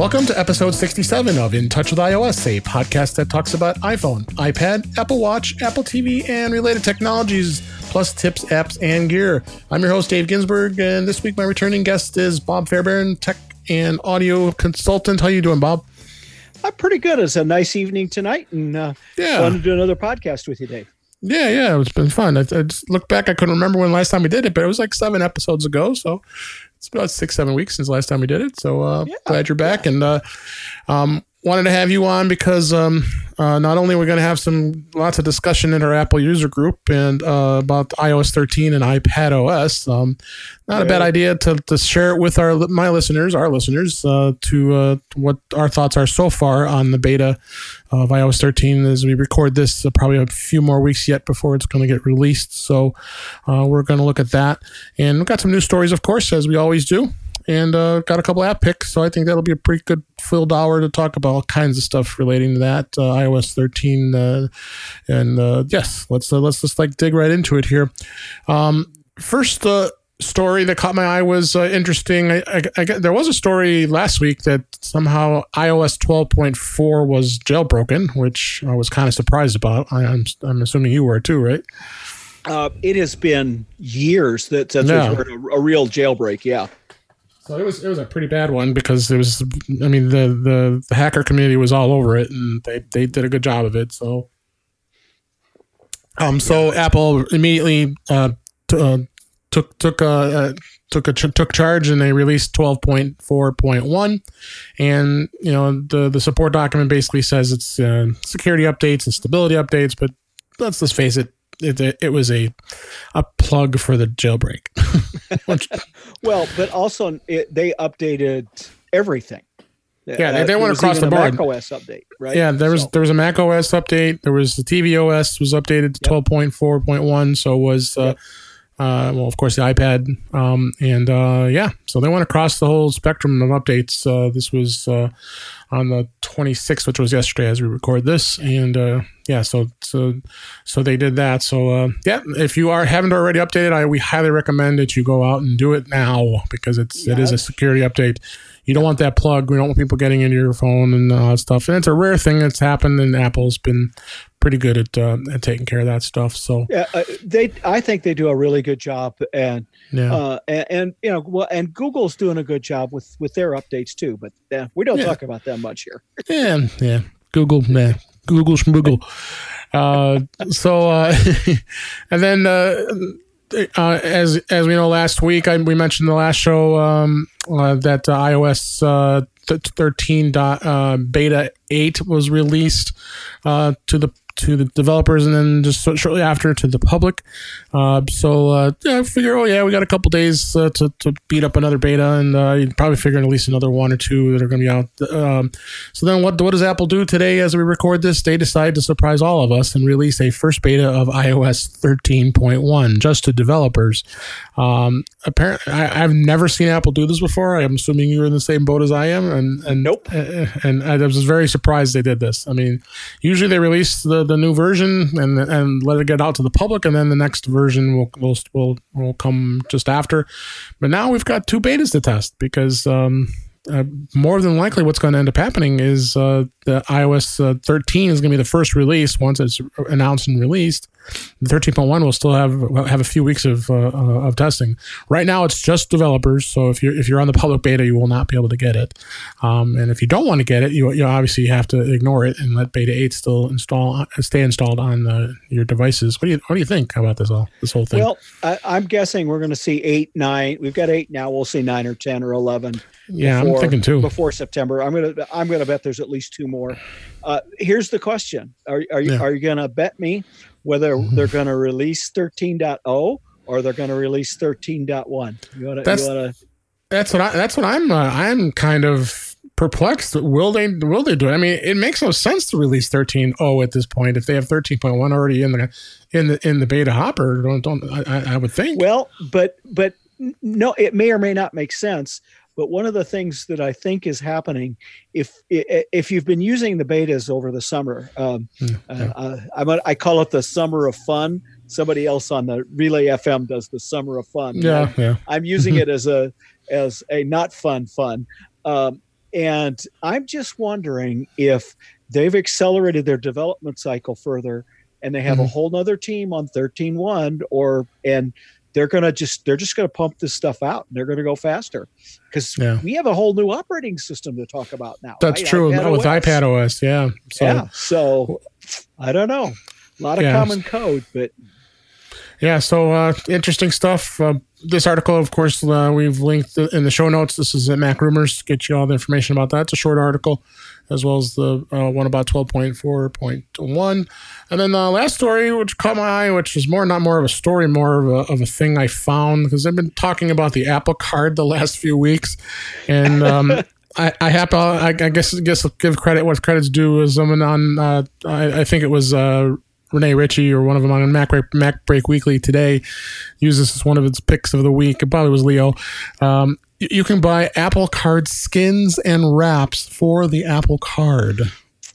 Welcome to episode 67 of In Touch with iOS, a podcast that talks about iPhone, iPad, Apple Watch, Apple TV, and related technologies, plus tips, apps, and gear. I'm your host, Dave Ginsburg, and this week my returning guest is Bob Fairbairn, tech and audio consultant. How are you doing, Bob? I'm pretty good. It's a nice evening tonight, and uh, Yeah. fun to do another podcast with you, Dave. Yeah, yeah, it's been fun. I, I just looked back. I couldn't remember when last time we did it, but it was like seven episodes ago. So it's about six, seven weeks since the last time we did it. So uh, Yeah, glad you're back, and uh, um, wanted to have you on because um, uh, not only we're going to have some lots of discussion in our Apple user group and uh, about iOS 13 and iPad OS. Um, not a bad idea to, to share it with our my listeners, our listeners, uh, to uh, what our thoughts are so far on the beta of iOS 13 as we record this. Uh, probably a few more weeks yet before it's going to get released. So uh, we're going to look at that, and we've got some new stories, of course, as we always do. And uh, got a couple app picks, so I think that'll be a pretty good filled hour to talk about all kinds of stuff relating to that uh, iOS 13. Uh, and uh, yes, let's uh, let's just like dig right into it here. Um, first uh, story that caught my eye was uh, interesting. I, I, I there was a story last week that somehow iOS 12.4 was jailbroken, which I was kind of surprised about. I, I'm I'm assuming you were too, right? Uh, it has been years that since Yeah. we've heard a, a real jailbreak. Yeah, So it was it was a pretty bad one because it was I mean the the, the hacker community was all over it and they, they did a good job of it. So um so Apple immediately uh, t- uh took took uh, uh took a ch- took charge and they released 12.4.1 and you know the the support document basically says it's uh, security updates and stability updates but let's just face it it, it was a a plug for the jailbreak Which- well, but also it, they updated everything. Uh, Yeah, they- they there went across the board. Mac OS update, right? Yeah, there was So, there was a Mac OS update. There was the TV OS was updated to twelve point four point one. So was uh, Yep. uh, well, of course, the iPad. Um, and uh, yeah, so they went across the whole spectrum of updates. Uh, this was uh, on the twenty sixth, which was yesterday as we record this. And uh, yeah, so so so they did that. So uh, yeah, if you are haven't already updated, I we highly recommend that you go out and do it now because it's it is a security update. You don't want that plug. We don't want people getting into your phone and all that stuff. And it's a rare thing that's happened, and Apple's been pretty good at uh, at taking care of that stuff. So yeah, uh, they. I think they do a really good job, and yeah, uh, and, and you know, well, and Google's doing a good job with with their updates too. But uh, we don't Yeah. talk about them much here. yeah, yeah. Google, yeah, Google, Schmoogle. Uh, so uh, and then. Uh, uh, as as we know, last week I, we mentioned in the last show um, uh, that uh, iOS uh, th- 13 dot, uh, beta 8 was released uh, to the to the developers and then just shortly after to the public. Uh, so uh, yeah, I figure, oh yeah, we got a couple days uh, to, to beat up another beta, and uh, you'd probably figuring at least another one or two that are going to be out. Um, so then, what what does Apple do today as we record this? They decide to surprise all of us and release a first beta of iOS 13.1 just to developers. Um, apparently, I, I've never seen Apple do this before. I'm assuming you're in the same boat as I am, and and Nope. and I was very surprised they did this. I mean, usually they release the, the new version and and let it get out to the public, and then the next version will will will, will come just after. But now we've got two betas to test because. Um, uh, more than likely, what's going to end up happening is uh, the iOS uh, 13 is going to be the first release once it's announced and released. The 13.1 will still have have a few weeks of uh, uh, of testing. Right now, it's just developers. So if you're if you're on the public beta, you will not be able to get it. Um, and if you don't want to get it, you you obviously have to ignore it and let Beta 8 still install stay installed on uh, your devices. What do you what do you think about this all this whole thing? Well, I, I'm guessing we're going to see eight, nine. We've got eight now. We'll see nine or ten or eleven. Yeah, I'm thinking too. before September. I'm gonna I'm gonna bet there's at least two more. Uh, here's the question: Are are you Yeah. are you gonna bet me whether Mhm. they're gonna release 13.0 or they're gonna release 13.1? You wanna That's- you wanna That's what I. That's what I'm. Uh, I'm kind of perplexed. Will they? Will they do it? I mean, it makes no sense to release 13.0 at this point if they have 13.1 already in the in the in the beta hopper. Don't don't. I, I would think. Well, but but no, it may or may not make sense. But one of the things that I think is happening, if if you've been using the betas over the summer, um, Hmm, uh, yeah. uh, I'm I call it the summer of fun. Somebody else on the Relay FM does the summer of fun. yeah, yeah. I'm using it as a as a not fun fun. Um, and I'm just wondering if they've accelerated their development cycle further and they have mm-hmm. a whole nother team on 13.1 or and they're gonna just they're just gonna pump this stuff out and they're gonna go faster because yeah. we have a whole new operating system to talk about now that's right? true iPad with OS. ipad os yeah so, yeah so i don't know a lot of yeah. common code but yeah so uh interesting stuff uh, this article, of course, uh, we've linked in the show notes. This is at Mac Rumors. Get you all the information about that. It's a short article, as well as the uh, one about 12.4.1. And then the last story, which caught my eye, which is more not more of a story, more of a, of a thing I found because I've been talking about the Apple Card the last few weeks, and um, I, I have I, I guess guess I'll give credit what credit's due. Is someone on uh, I, I, think it was. Uh, Rene Ritchie or one of them on Mac Break, Mac Break Weekly today uses as one of its picks of the week. It probably was Leo. Um, you can buy Apple Card skins and wraps for the Apple Card,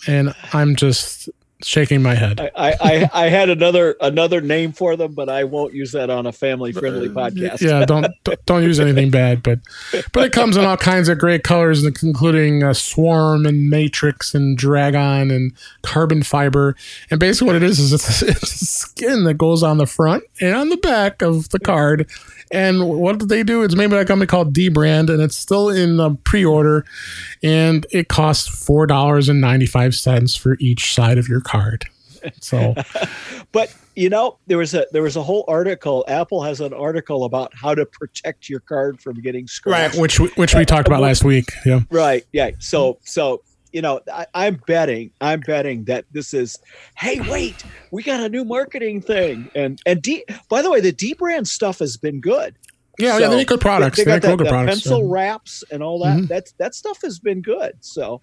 and I'm just shaking my head. I, I, I, had another another name for them, but I won't use that on a family friendly uh, podcast. yeah, don't don't use anything bad, but but it comes in all kinds of great colors, including uh, Swarm and Matrix and Dragon and carbon fiber. And basically, what it is is it's, it's a skin that goes on the front and on the back of the card. And what did they do? It's made by a company called dbrand, and it's still in the pre-order, and it costs four dollars and ninety-five cents for each side of your card. So, but you know, there was a there was a whole article. Apple has an article about how to protect your card from getting scratched, right? Which which we talked about last week. Yeah, right. Yeah. So so you know, I, I'm betting, I'm betting that this is, hey, wait, we got a new marketing thing, and and D, by the way, the dbrand stuff has been good. Yeah, so yeah, they make good products. They, they, got the, the pencil yeah. wraps and all that. Mm-hmm. That's that stuff has been good. So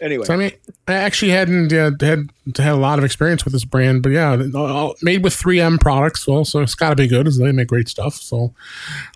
anyway, so, I mean, I actually hadn't uh, had had a lot of experience with this brand, but yeah, made with 3M products. Well, so it's got to be good, as they make great stuff. So,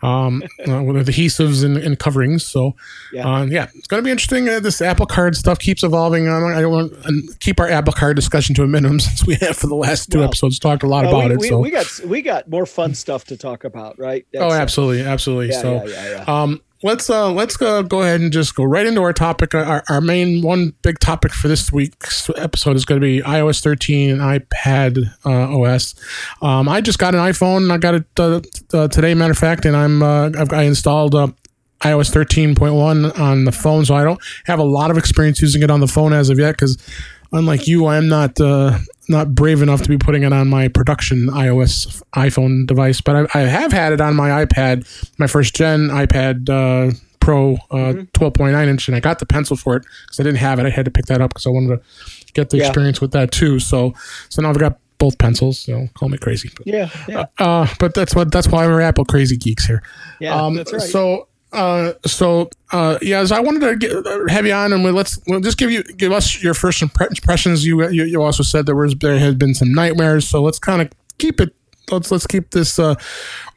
um, uh, with adhesives and, and, coverings. So, yeah, uh, yeah it's going to be interesting. Uh, this Apple Card stuff keeps evolving. I don't want to keep our Apple Card discussion to a minimum since we have for the last two well, episodes talked a lot about we, it. We, so we got we got more fun stuff to talk about, right? That's, oh, absolutely, absolutely. Yeah, so, yeah, yeah, um, let's uh let's go go ahead and just go right into our topic. Our, our main one big topic for this week's episode is going to be iOS 13 and iPad uh, OS. Um, I just got an iPhone. I got it uh, uh, today, matter of fact, and I'm uh, I installed uh, iOS 13.1 on the phone, so I don't have a lot of experience using it on the phone as of yet. Because unlike you, I am not uh, not brave enough to be putting it on my production iOS iPhone device, but I, I have had it on my iPad, my first gen iPad uh, Pro uh, mm-hmm. 12.9 inch, and I got the pencil for it because I didn't have it. I had to pick that up because I wanted to get the yeah. experience with that too. So, so now I've got both pencils. You know, call me crazy. But, yeah, yeah. Uh, but that's what that's why we're Apple crazy geeks here. Yeah, um, that's right. So uh, so uh, yeah, so I wanted to get, have you on, and we, let's we'll just give you give us your first impressions. You, you, you also said there was there had been some nightmares, so let's kind of keep it. Let's let's keep this uh,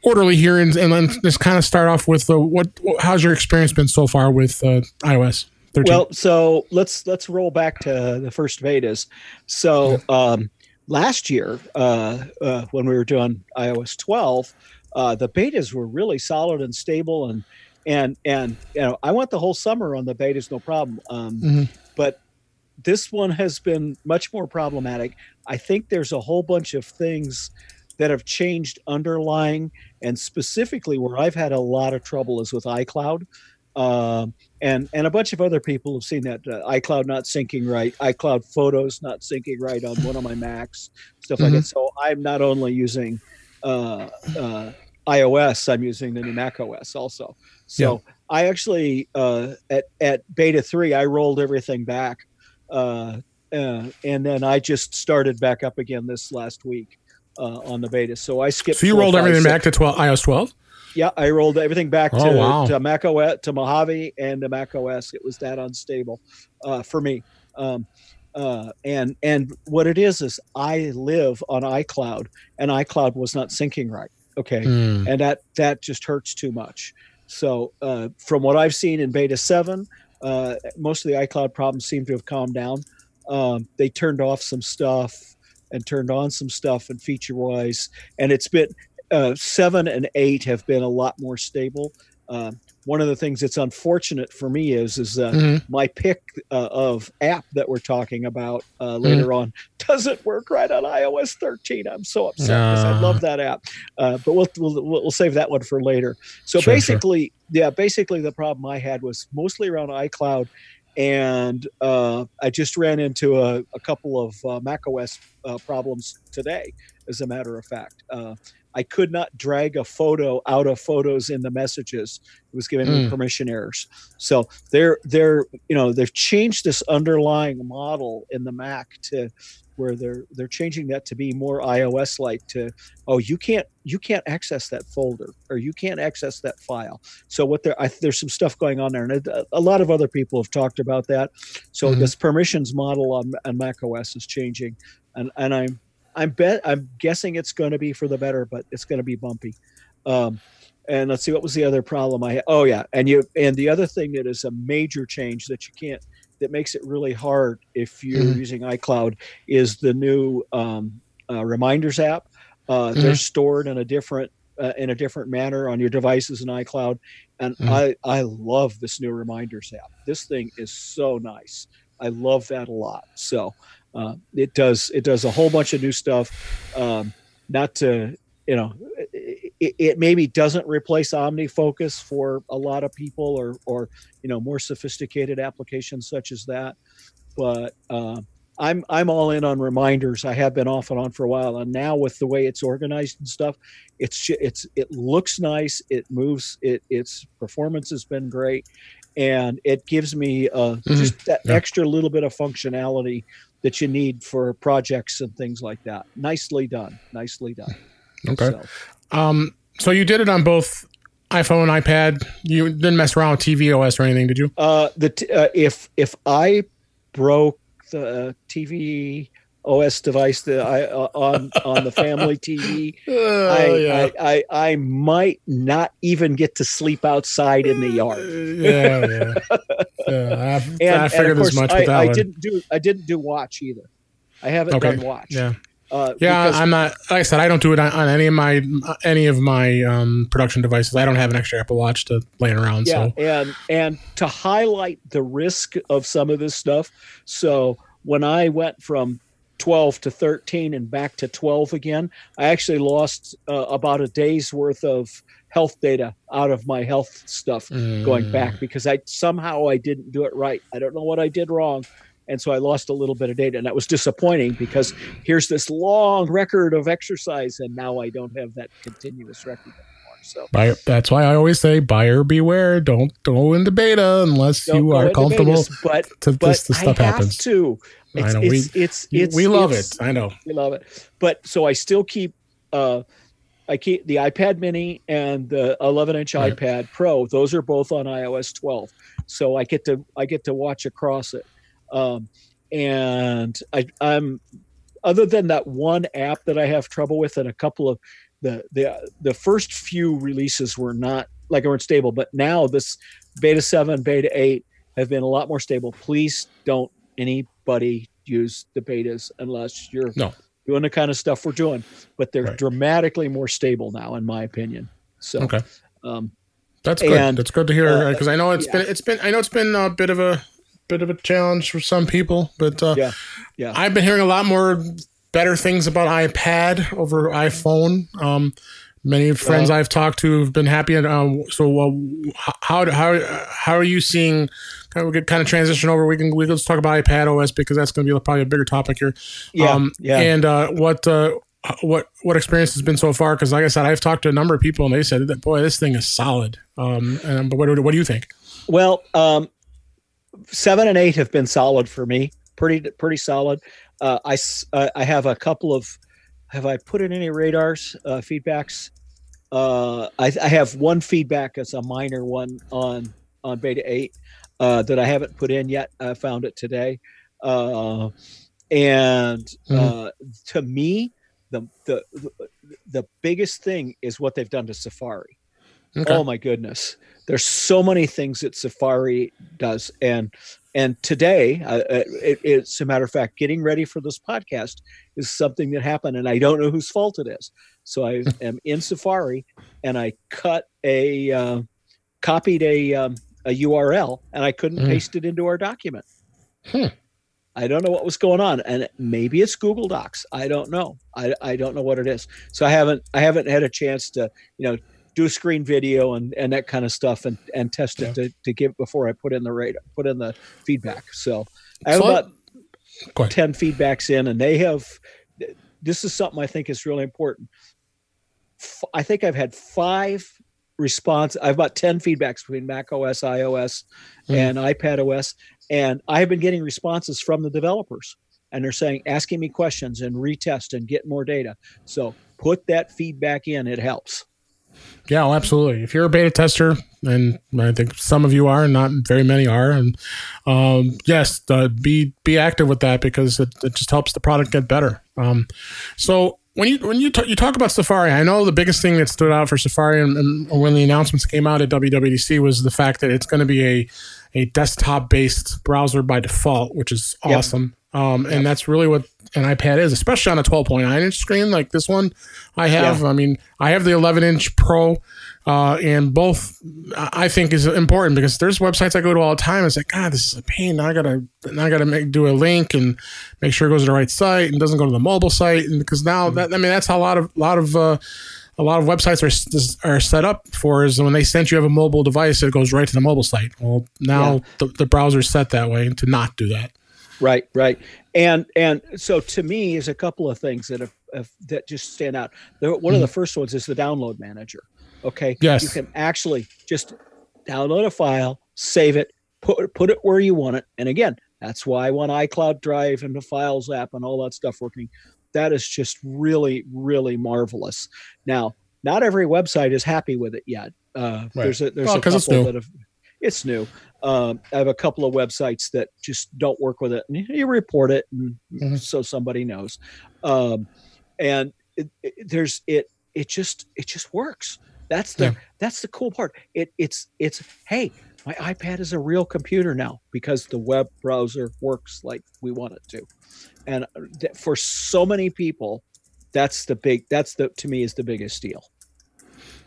orderly here, and, and then just kind of start off with uh, what how's your experience been so far with uh, iOS. 13? Well, so let's let's roll back to the first betas. So um, last year, uh, uh, when we were doing iOS 12, uh, the betas were really solid and stable, and and and you know I went the whole summer on the betas, no problem. Um, mm-hmm. But this one has been much more problematic. I think there's a whole bunch of things that have changed underlying, and specifically where I've had a lot of trouble is with iCloud. Uh, and and a bunch of other people have seen that uh, iCloud not syncing right, iCloud photos not syncing right on one of my Macs, stuff mm-hmm. like that. So I'm not only using uh, uh iOS, I'm using the new Mac OS also. So yeah. I actually uh, at at beta three, I rolled everything back, uh, uh, and then I just started back up again this last week uh, on the beta. So I skipped. So you rolled everything back to 12 iOS 12. Yeah, I rolled everything back oh, to, wow. to Mac OS, to Mojave, and to Mac OS. It was that unstable uh, for me. Um, uh, and and what it is is I live on iCloud, and iCloud was not syncing right. Okay, mm. and that that just hurts too much. So, uh, from what I've seen in beta 7, uh, most of the iCloud problems seem to have calmed down. Um, they turned off some stuff and turned on some stuff and feature wise. And it's been uh, 7 and 8 have been a lot more stable. Um, one of the things that's unfortunate for me is is uh, Mhm. my pick uh, of app that we're talking about uh, later on doesn't work right on iOS 13. I'm so upset because I Ah. love that app, uh, but we'll, we'll we'll save that one for later. So Sure, sure. basically, yeah, basically the problem I had was mostly around iCloud, and uh, I just ran into a, a couple of uh, macOS uh, problems today. As a matter of fact, uh, I could not drag a photo out of photos in the messages. It was giving me Mm. permission errors. So they're they're you know they've changed this underlying model in the Mac to where they're they're changing that to be more iOS like to oh you can't you can't access that folder or you can't access that file. So what there I, there's some stuff going on there, and a, a lot of other people have talked about that. So Mhm. this permissions model on, on Mac OS is changing, and and I'm I'm bet I'm guessing it's going to be for the better, but it's going to be bumpy. Um, and let's see what was the other problem I had. Oh yeah, and you and the other thing that is a major change that you can't that makes it really hard if you're Mhm. using iCloud is the new um, uh, reminders app. Uh, They're stored in a different uh, in a different manner on your devices in iCloud, and Mhm. I I love this new reminders app. This thing is so nice. I love that a lot. So uh, it does it does a whole bunch of new stuff. Um, not to you know, it, it maybe doesn't replace OmniFocus for a lot of people, or or you know more sophisticated applications such as that. But uh, I'm I'm all in on reminders. I have been off and on for a while, and now with the way it's organized and stuff, it's it's it looks nice. It moves. It its performance has been great, and it gives me uh, just that Yeah. extra little bit of functionality that you need for projects and things like that. Nicely done. Nicely done. Okay. So, Um, so you did it on both iPhone, and iPad. You didn't mess around with TV OS or anything, did you? uh, the t- uh, if if I broke the TV OS device that I uh, on on the family TV, Oh, I, I, I I might not even get to sleep outside in the yard. yeah, yeah. yeah I, And, I and figured of course, as much I, I didn't do I didn't do watch either. I haven't Okay. done watch. yeah, Uh, yeah. I'm not. Like I said, I don't do it on, on any of my any of my um, production devices. I don't have an extra Apple Watch to laying around. yeah, So and and to highlight the risk of some of this stuff. So when I went from 12 to 13 and back to 12 again, I actually lost uh, about a day's worth of health data out of my health stuff going Mm. back because I somehow I didn't do it right. I don't know what I did wrong. And so I lost a little bit of data, and that was disappointing because here's this long record of exercise, and now I don't have that continuous record. So Buyer, that's why I always say buyer beware. Don't go into beta unless don't you are comfortable Vegas, but to but this, this stuff I have happens. to. I know, it's, it's, it's, we love it's- it. I know. We love it. But so I still keep uh I keep the iPad mini and the 11 inch Right. iPad Pro. Those are both on iOS 12. So I get to I get to watch across it. Um and I I'm other than that one app that I have trouble with and a couple of the the the first few releases were not like weren't stable, but now this beta 7, beta 8 have been a lot more stable. Please don't anybody use the betas unless you're No. doing the kind of stuff we're doing. But they're Right. dramatically more stable now, in my opinion. So, Okay. um, That's good. And, That's good to hear uh, because I know it's yeah. been it's been I know it's been a bit of a bit of a challenge for some people, but uh, Yeah. Yeah. I've been hearing a lot more better things about iPad over iPhone. Um, many friends I've talked to have been happy. And uh, so, uh, how how how are you seeing? Kind of, we could kind of transition over. We can we can let's talk about iPad OS because that's going to be probably a bigger topic here. yeah. Um, yeah. And uh, what uh, what what experience has been so far? Because like I said, I've talked to a number of people and they said that boy, this thing is solid. Um, and, but what, do- what do you think? Well, um, seven and eight have been solid for me. Pretty, pretty solid. Uh, I, uh, I have a couple of. Have I put in any radars uh, feedbacks? Uh, I, I have one feedback as a minor one on on beta eight uh, that I haven't put in yet. I found it today, uh, and uh, to me, the, the the biggest thing is what they've done to Safari. Okay. Oh my goodness. There's so many things that Safari does, and and today, uh, uh, it, it's a matter of fact, getting ready for this podcast is something that happened, and I don't know whose fault it is. So I am in Safari, and I cut a uh, copied a um, a URL and I couldn't Mm. paste it into our document. Hmm. I don't know what was going on, and maybe it's Google Docs. I don't know. I, I don't know what it is. So I haven't I haven't had a chance to you know do a screen video and, and that kind of stuff and, and test it to, to give before I put in the rate put in the feedback. So I have So- about ahead. 10 feedbacks in and they have this is something i think is really important F- i think i've had five response i've about 10 feedbacks between mac os ios Mhm. and ipad os and i've been getting responses from the developers and they're saying asking me questions and retest and get more data so put that feedback in it helps Yeah, oh, absolutely. If you're a beta tester, and I think some of you are, and not very many are, and um, yes, uh, be be active with that because it, it just helps the product get better. Um, so when you when you talk, you talk about Safari, I know the biggest thing that stood out for Safari, and, and when the announcements came out at WWDC, was the fact that it's going to be a a desktop based browser by default, which is Yep. awesome. Um, and that's really what an iPad is, especially on a 12.9 inch screen like this one I have. I mean, I have the 11 inch Pro, uh, and both I I think is important because there's websites I go to all the time. It's like, God, this is a pain. Now I gotta, now I gotta make, do a link and make sure it goes to the right site and doesn't go to the mobile site. And because now that, I mean, that's how a lot of, lot of, uh, a lot of websites are are set up for is when they send you have a mobile device, it goes right to the mobile site. Well, now Yeah. the, the browser's set that way to not do that. Right, right, and and so to me is a couple of things that have, have that just stand out. The, one of the mm-hmm. first ones is the download manager. Okay, Yes. you can actually just download a file, save it, put put it where you want it, and again, that's why I want iCloud Drive and the Files app and all that stuff working. That is just really, really marvelous. Now, not every website is happy with it yet. Uh, Right. There's a there's Well, a couple that have. It's new. Um, I have a couple of websites that just don't work with it, and you report it, and Mhm. so somebody knows. Um, and it, it, there's it. It just it just works. That's the Yeah. that's the cool part. It it's it's hey, my iPad is a real computer now because the web browser works like we want it to, and uh, for so many people, that's the big that's the to me is the biggest deal.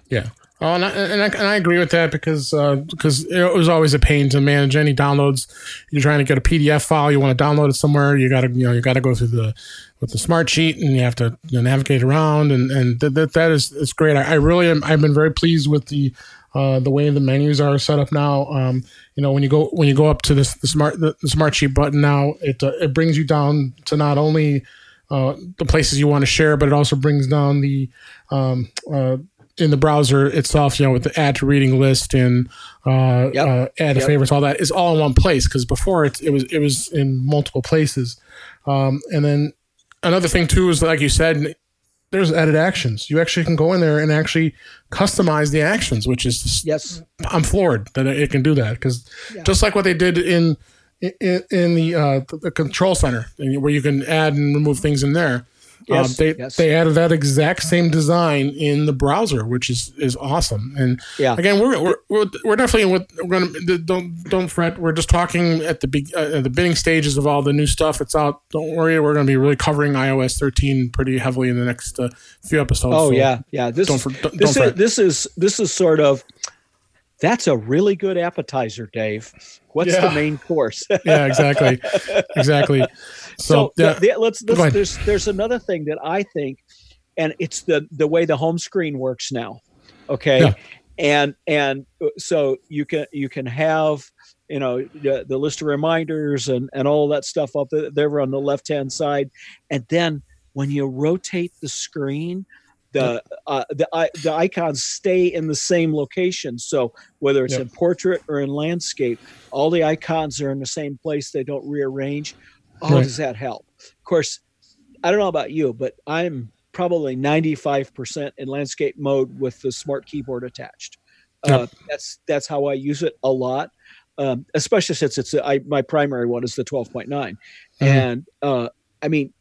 Yeah. Oh, and I, and I, and I agree with that because because it was always a pain to manage any downloads. You're trying to get a PDF file, you want to download it somewhere, you got to you know you got to go through the with the smart sheet and you have to you know, navigate around and and that that, that is it's great. I, I really am. I've been very pleased with the uh, the way the menus are set up now. Um, you know when you go when you go up to this the smart the, the smart sheet button now it uh, it brings you down to not only uh, the places you want to share, but it also brings down the um, uh, in the browser itself, you know, with the add to reading list and uh, Yep. uh, add to Yep. favorites, all that is all in one place. Because before it, it was it was in multiple places. Um, and then another thing too is like you said, there's added actions. You actually can go in there and actually customize the actions, which is Yes, I'm floored that it can do that because Yeah. just like what they did in in, in the uh, the control center, where you can add and remove things in there. Yes, um, they yes. they added that exact same design in the browser, which is is awesome. And Yeah. again, we're we're, we're, we're definitely with, we're gonna don't don't fret. We're just talking at the big uh, the bidding stages of all the new stuff that's out. Don't worry, we're gonna be really covering iOS 13 pretty heavily in the next uh, few episodes. Oh so yeah, yeah. This don't for, don't, this don't is this is this is sort of that's a really good appetizer, Dave. What's Yeah. the main course? yeah, exactly, exactly. So, so yeah, the- the- let's, let's there's there's another thing that I think, and it's the the way the home screen works now. Okay, Yeah. and and uh, so you can you can have you know the, the list of reminders and and all that stuff up there on the left hand side, and then when you rotate the screen. The uh, the i- the icons stay in the same location. So whether it's Yep. in portrait or in landscape, all the icons are in the same place. They don't rearrange. Oh, Right. does that help? Of course, I don't know about you, but I'm probably 95% in landscape mode with the smart keyboard attached. Uh, that's that's how I use it a lot, um, especially since it's I, my primary one is the 12.9, Mhm. and uh, I mean,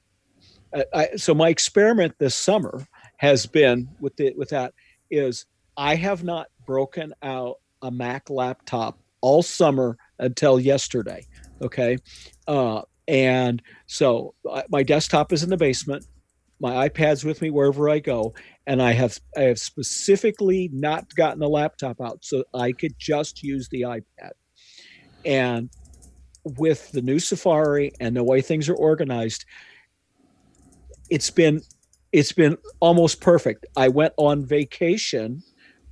I, I, so my experiment this summer has been with the with that is I have not broken out a Mac laptop all summer until yesterday. Okay. Uh, and so uh, my desktop is in the basement. my iPad's with me wherever I go, and I have I have specifically not gotten the laptop out so I could just use the iPad. And with the new Safari and the way things are organized, it's been it's been almost perfect. I went on vacation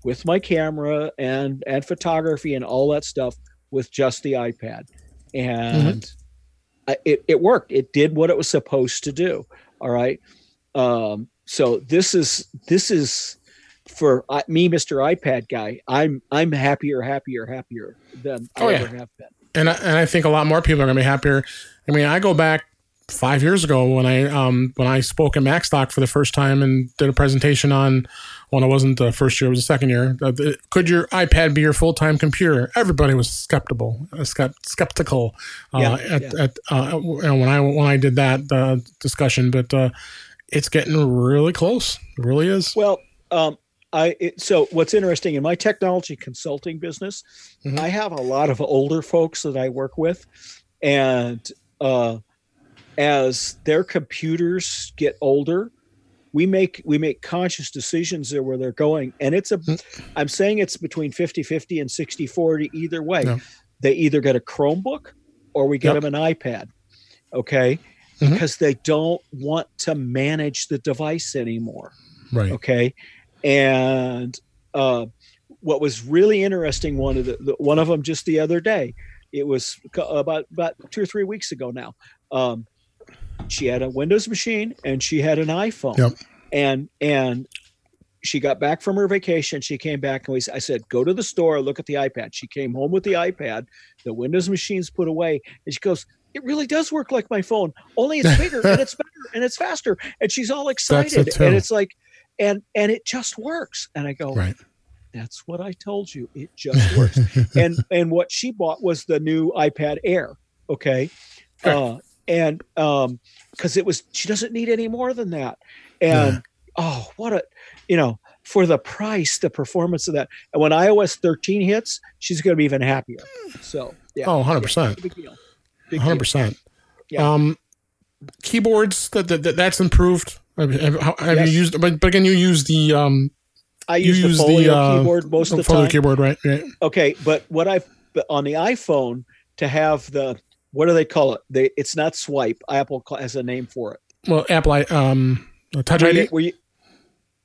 with my camera and and photography and all that stuff with just the iPad, and mm-hmm. It it worked. It did what it was supposed to do. All right. Um, so this is this is for uh, me, Mister iPad guy. I'm I'm happier, happier, happier than oh, I yeah. ever have been. And I, and I think a lot more people are going to be happier. I mean, I go back five years ago when I um when I spoke at MacStock for the first time and did a presentation on when it wasn't the first year, it was the second year. Uh, the, could your iPad be your full time computer? Everybody was skeptical, uh, skeptical uh, yeah, at, yeah. at uh, when I when I did that uh, discussion, but uh, it's getting really close. It really is. Well, um, I it, so what's interesting in my technology consulting business, mm-hmm. I have a lot of older folks that I work with, and uh, as their computers get older we make we make conscious decisions there where they're going and it's a mm. i'm saying it's between 50 50 and 60 40 either way yeah. they either get a chromebook or we get yep. them an ipad okay mm-hmm. because they don't want to manage the device anymore right okay and uh, what was really interesting one of the, the, one of them just the other day it was about about two or three weeks ago now um, she had a Windows machine and she had an iPhone. Yep. And and she got back from her vacation. She came back and we, I said, go to the store, look at the iPad. She came home with the iPad. The Windows machine's put away. And she goes, it really does work like my phone, only it's bigger and it's better and it's faster. And she's all excited. It and it's like, and and it just works. And I go, right. That's what I told you. It just works. and and what she bought was the new iPad Air. Okay. Uh, and um because it was she doesn't need any more than that and yeah. oh what a you know for the price the performance of that and when ios 13 hits she's going to be even happier so yeah oh 100% yeah, big deal. Big 100% Yeah. um keyboards that, that, that that's improved have, have yes. you used but, but again you use the um I use, use the folio the, uh, keyboard most of the folio time. keyboard, right? right? Okay, but what I've on the iPhone to have the what do they call it? They it's not swipe. Apple has a name for it. Well, Apple um Touch where ID. You, where you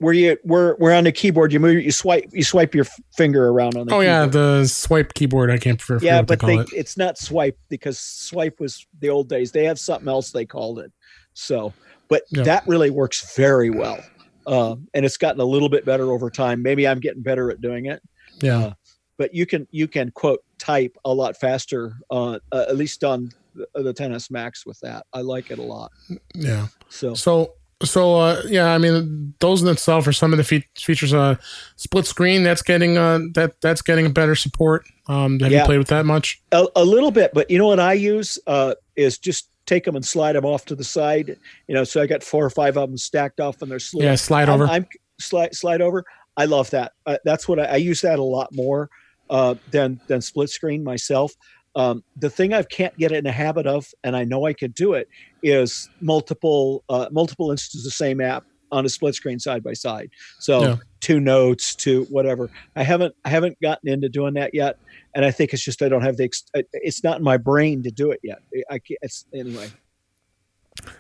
where you where where on the keyboard you move you swipe you swipe your finger around on the oh keyboard. yeah the swipe keyboard I can't remember yeah but they, it. it's not swipe because swipe was the old days they have something else they called it so but that really works very well um, and it's gotten a little bit better over time maybe I'm getting better at doing it yeah uh, but you can you can quote type a lot faster uh, uh, at least on the, the 10s max with that. I like it a lot. Yeah. So so so uh, yeah i mean those in itself are some of the fe- features uh split screen that's getting uh that that's getting better support. Um have yeah. you played with that much? A, a, little bit but you know what i use uh is just take them and slide them off to the side you know so i got four or five of them stacked off and they're slid yeah slide over. I'm, I'm slide slide over. I love that. Uh, that's what I, I use that a lot more uh, than than split screen myself. Um, the thing I can't get in the habit of, and I know I could do it, is multiple uh, multiple instances of the same app on a split screen side by side. So yeah. two notes, to whatever. I haven't I haven't gotten into doing that yet, and I think it's just I don't have the it's not in my brain to do it yet. I can't, it's anyway.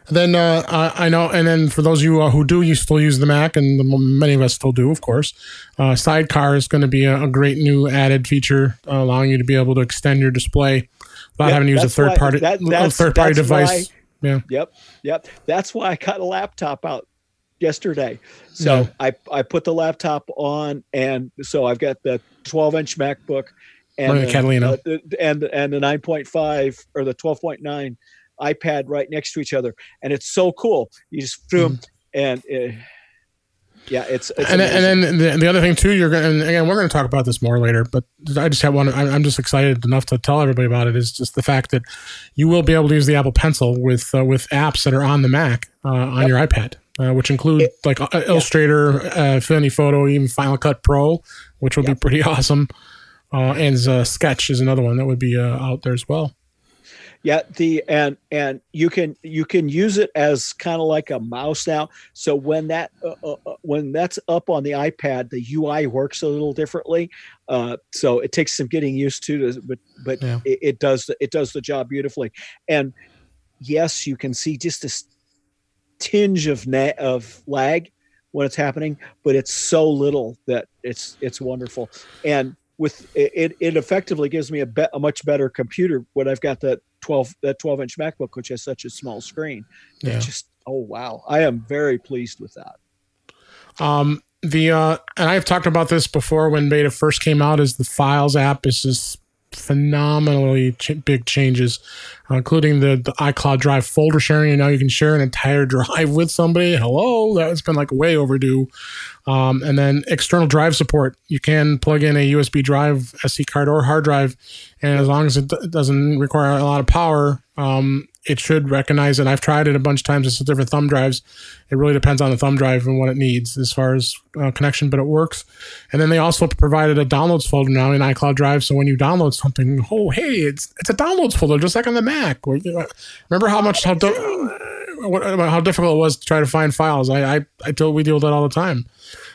Then uh, I know, and then for those of you uh, who do, you still use the Mac, and the, many of us still do, of course. Uh, Sidecar is going to be a, a, great new added feature, uh, allowing you to be able to extend your display without yeah, having to use a third why, party that, a third party device. Why, yeah. Yep. Yep. That's why I got a laptop out yesterday. So yeah. I I put the laptop on, and so I've got the 12 inch MacBook and the, Catalina and and the 9.5 or the 12.9 iPad right next to each other, and it's so cool. You just boom, mm. and uh, yeah, it's, it's and, and then the, the, other thing too, you're going to again we're going to talk about this more later, but I just have one. I'm just excited enough to tell everybody about it. Is just the fact that you will be able to use the Apple Pencil with uh, with apps that are on the Mac uh, on yep. your iPad. Uh, which include it, like uh, Illustrator, yeah. uh, Affinity Photo, even Final Cut Pro, which would yep. be pretty awesome. Uh, and uh, Sketch is another one that would be uh, out there as well. Yeah, the and and you can you can use it as kind of like a mouse now. So when that uh, uh, uh when that's up on the iPad, the UI works a little differently. Uh, so it takes some getting used to, but but yeah. it, it, does it does the job beautifully. And yes, you can see just a tinge of na- of lag when it's happening, but it's so little that it's it's wonderful. And with it, it effectively gives me a, be, a much better computer when I've got that 12 that 12 inch MacBook, which has such a small screen. Yeah. just oh wow, I am very pleased with that. Um, the uh, and I've talked about this before when beta first came out. Is the Files app is just phenomenally ch- big changes, uh, including the, the iCloud Drive folder sharing. And now you can share an entire drive with somebody. Hello, that's been like way overdue. Um, and then external drive support. You can plug in a USB drive, SD card, or hard drive, and as long as it d- doesn't require a lot of power, um, it should recognize it. I've tried it a bunch of times. It's different thumb drives. It really depends on the thumb drive and what it needs as far as uh, connection, but it works. And then they also provided a downloads folder now in iCloud Drive. So when you download something, oh hey, it's it's a downloads folder just like on the Mac. Remember how much how, how difficult it was to try to find files? I I, I told we deal with that all the time.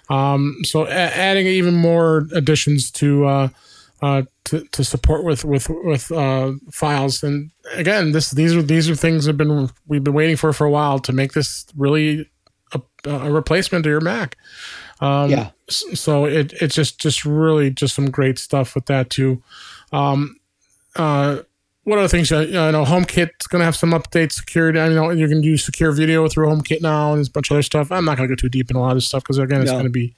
Um, so a- adding even more additions to. Uh, uh, to, to support with with with uh, files. And again, this these are these are things have been we've been waiting for for a while to make this really a, a replacement to your Mac. Um, yeah. So it it's just just really just some great stuff with that too. Um, uh, what other things? Uh, I know HomeKit's going to have some updates. Security. I know you can use secure video through HomeKit now, and there's a bunch of other stuff. I'm not going to go too deep in a lot of this stuff because again, it's no. going to be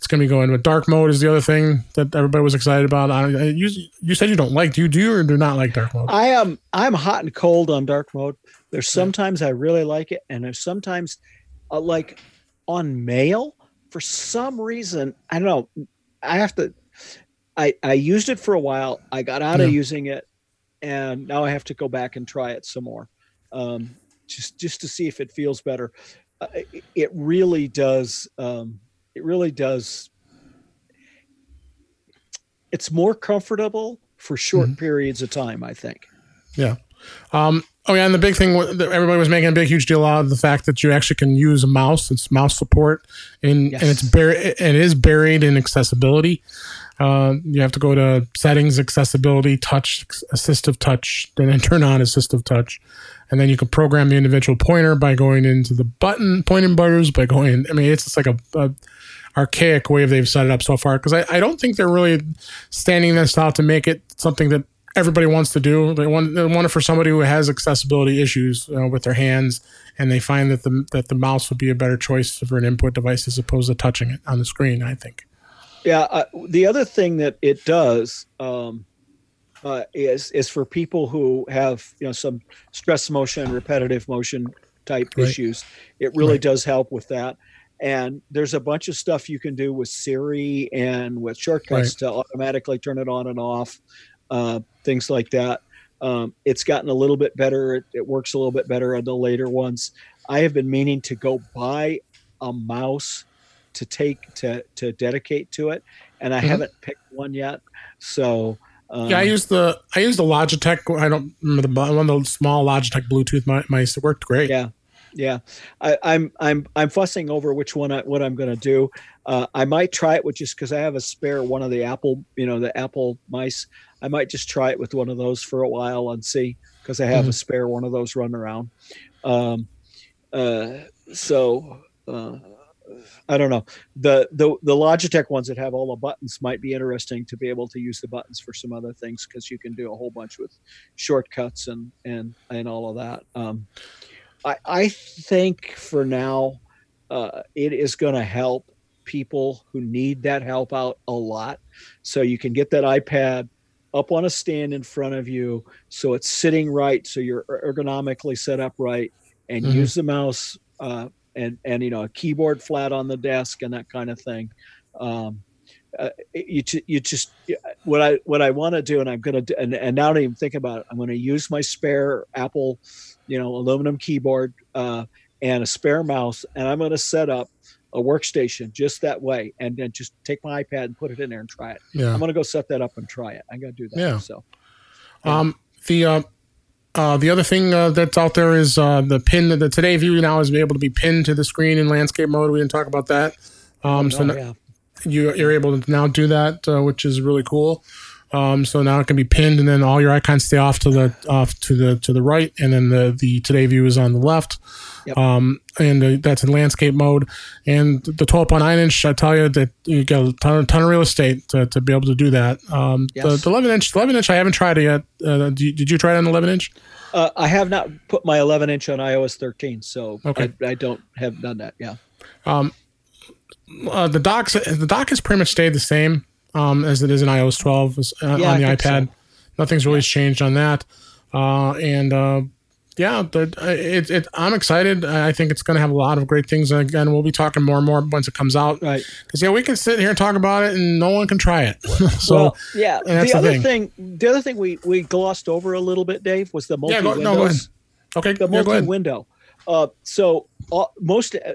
it's going to be going with dark mode is the other thing that everybody was excited about. I, you you said you don't like. Do you do or do not like dark mode? I am I'm hot and cold on dark mode. There's sometimes I really like it, and there's sometimes uh, like on mail for some reason I don't know. I have to. I I used it for a while. I got out yeah. of using it, and now I have to go back and try it some more, um, just just to see if it feels better. Uh, it, it really does. Um, it really does it's more comfortable for short mm-hmm. periods of time i think yeah um, oh yeah and the big thing everybody was making a big huge deal out of the fact that you actually can use a mouse it's mouse support and, yes. and it's buried it is buried in accessibility uh, you have to go to settings accessibility touch assistive touch then turn on assistive touch and then you can program the individual pointer by going into the button pointing buttons by going i mean it's just like a, a archaic way they've set it up so far because I, I don't think they're really standing this out to make it something that everybody wants to do. They want they want it for somebody who has accessibility issues uh, with their hands, and they find that the that the mouse would be a better choice for an input device as opposed to touching it on the screen. I think. Yeah. Uh, the other thing that it does um, uh, is is for people who have you know some stress motion, repetitive motion type right. issues. It really right. does help with that and there's a bunch of stuff you can do with Siri and with shortcuts right. to automatically turn it on and off, uh, things like that. Um, it's gotten a little bit better. It, it, works a little bit better on the later ones. I have been meaning to go buy a mouse to take to to dedicate to it, and I mm-hmm. haven't picked one yet. So. Um, yeah, I use the I use the Logitech. I don't remember the one of the small Logitech Bluetooth mice. It worked great. Yeah, yeah I, am I'm, I'm i'm fussing over which one I, what i'm going to do uh, i might try it with just because i have a spare one of the apple you know the apple mice i might just try it with one of those for a while and see because i have mm-hmm. a spare one of those running around um, uh, so uh, I don't know. The, the the Logitech ones that have all the buttons might be interesting to be able to use the buttons for some other things because you can do a whole bunch with shortcuts and and and all of that. Um, I, I think for now, uh, it is going to help people who need that help out a lot. So you can get that iPad up on a stand in front of you, so it's sitting right, so you're ergonomically set up right, and mm-hmm. use the mouse uh, and and you know a keyboard flat on the desk and that kind of thing. Um, uh, you you just what I what I want to do, and I'm gonna do, and, and now I don't even think about it. I'm going to use my spare Apple you know, aluminum keyboard uh, and a spare mouse, and I'm going to set up a workstation just that way, and then just take my iPad and put it in there and try it. Yeah. I'm going to go set that up and try it. I'm going to do that. Yeah. So, yeah. um, the uh, uh, the other thing uh, that's out there is uh, the pin. The today view now is able to be pinned to the screen in landscape mode. We didn't talk about that. Um, so Oh, no- yeah. you, you're able to now do that, uh, which is really cool. Um, so now it can be pinned, and then all your icons stay off to the off to the to the right, and then the the today view is on the left. Yep. Um, and uh, that's in landscape mode. And the 12.9 inch, I tell you that you got a ton, ton of real estate to, to be able to do that. Um, the, Yes. the 11 inch, 11 inch, I haven't tried it yet. Uh, did, you, did you try it on 11 inch? Uh, I have not put my 11 inch on iOS 13, so Okay. I, I don't have done that. Yeah. Um, uh, the docks, the dock has pretty much stayed the same um, as it is in iOS 12 uh, Yeah, on the iPad. so. Nothing's really changed on that. Uh, and uh, yeah, the, uh, it, it, I'm excited. I think it's going to have a lot of great things. And again, we'll be talking more and more once it comes out. Right. Because yeah, we can sit here and talk about it, and no one can try it. so well, yeah. The the other thing. thing. the other thing we we glossed over a little bit, Dave, was the multi yeah, go, windows. no, go ahead. Okay, The multi ahead. window. Uh, so uh, most uh,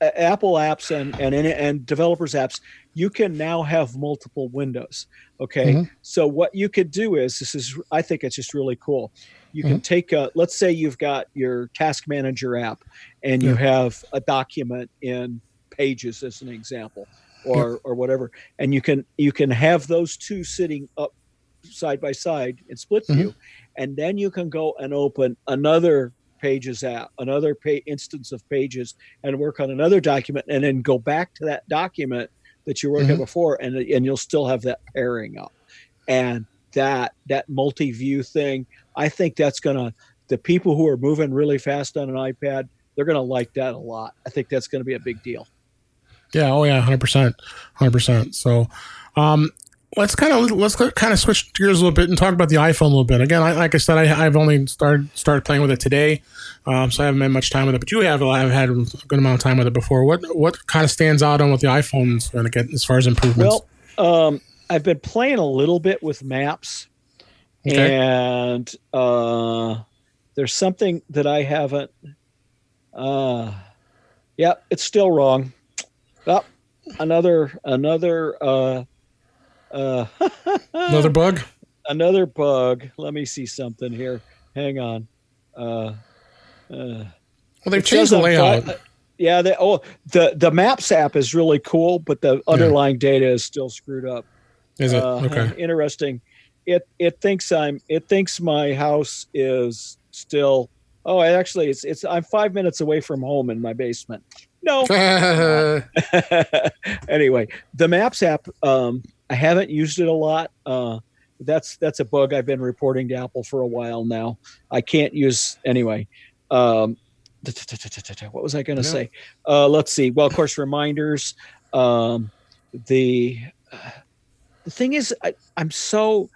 Apple apps and, and and developers apps, you can now have multiple windows. Okay. Mhm. So what you could do is this is I think it's just really cool. You can take a let's say you've got your task manager app and you have a document in pages as an example or or whatever and you can you can have those two sitting up side by side in split Mhm. view and then you can go and open another pages app another pa- instance of pages and work on another document and then go back to that document that you worked Mhm. at before and and you'll still have that pairing up and that that multi-view thing i think that's gonna the people who are moving really fast on an ipad they're gonna like that a lot i think that's gonna be a big deal Yeah. Oh, yeah. Hundred percent. Hundred percent. So, um, let's kind of let's kind of switch gears a little bit and talk about the iPhone a little bit. Again, I, like I said, I, I've only started started playing with it today, um, so I haven't had much time with it. But you have. I've had a good amount of time with it before. What what kind of stands out on what the iPhone's going to get as far as improvements? well um, i've been playing a little bit with maps Okay. and uh, there's something that i haven't uh, yeah it's still wrong oh, another another uh, uh, Another bug. another bug. Let me see something here. Hang on. Uh, uh, Well, they've changed the layout. yeah. They, oh, the the Maps app is really cool, but the underlying data is still screwed up. Is it Uh, okay? Interesting. It it thinks I'm. It thinks my house is still. Oh, actually, it's it's. I'm five minutes away from home in my basement. No, anyway, the Maps app, um, I haven't used it a lot. Uh, that's that's a bug I've been reporting to Apple for a while now. I can't use anyway. Um, what was I going to Yeah. say? Uh, let's see. Well, of course, reminders. Um, the the thing is, I, I'm so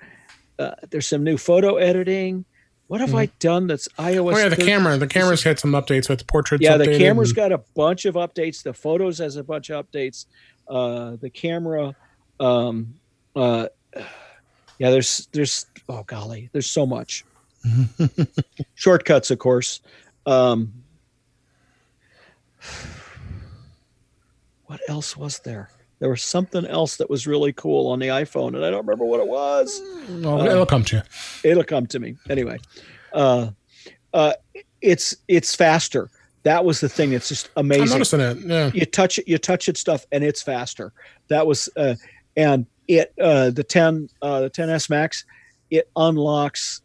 uh, there's some new photo editing. What have I done that's iOS? Mm-hmm. oh yeah, the 13? camera. The camera's had some updates with the portraits. yeah the camera's and- got a bunch of updates the photos has a bunch of updates uh the camera um uh yeah there's there's oh golly there's so much shortcuts of course um what else was there there was something else that was really cool on the iphone and i don't remember what it was Well, it'll come to you. it'll come to me anyway uh uh it's it's faster that was the thing that's just amazing. I'm noticing it. Yeah. you touch it you touch it stuff and it's faster that was uh and it uh the 10 uh the 10s max it unlocks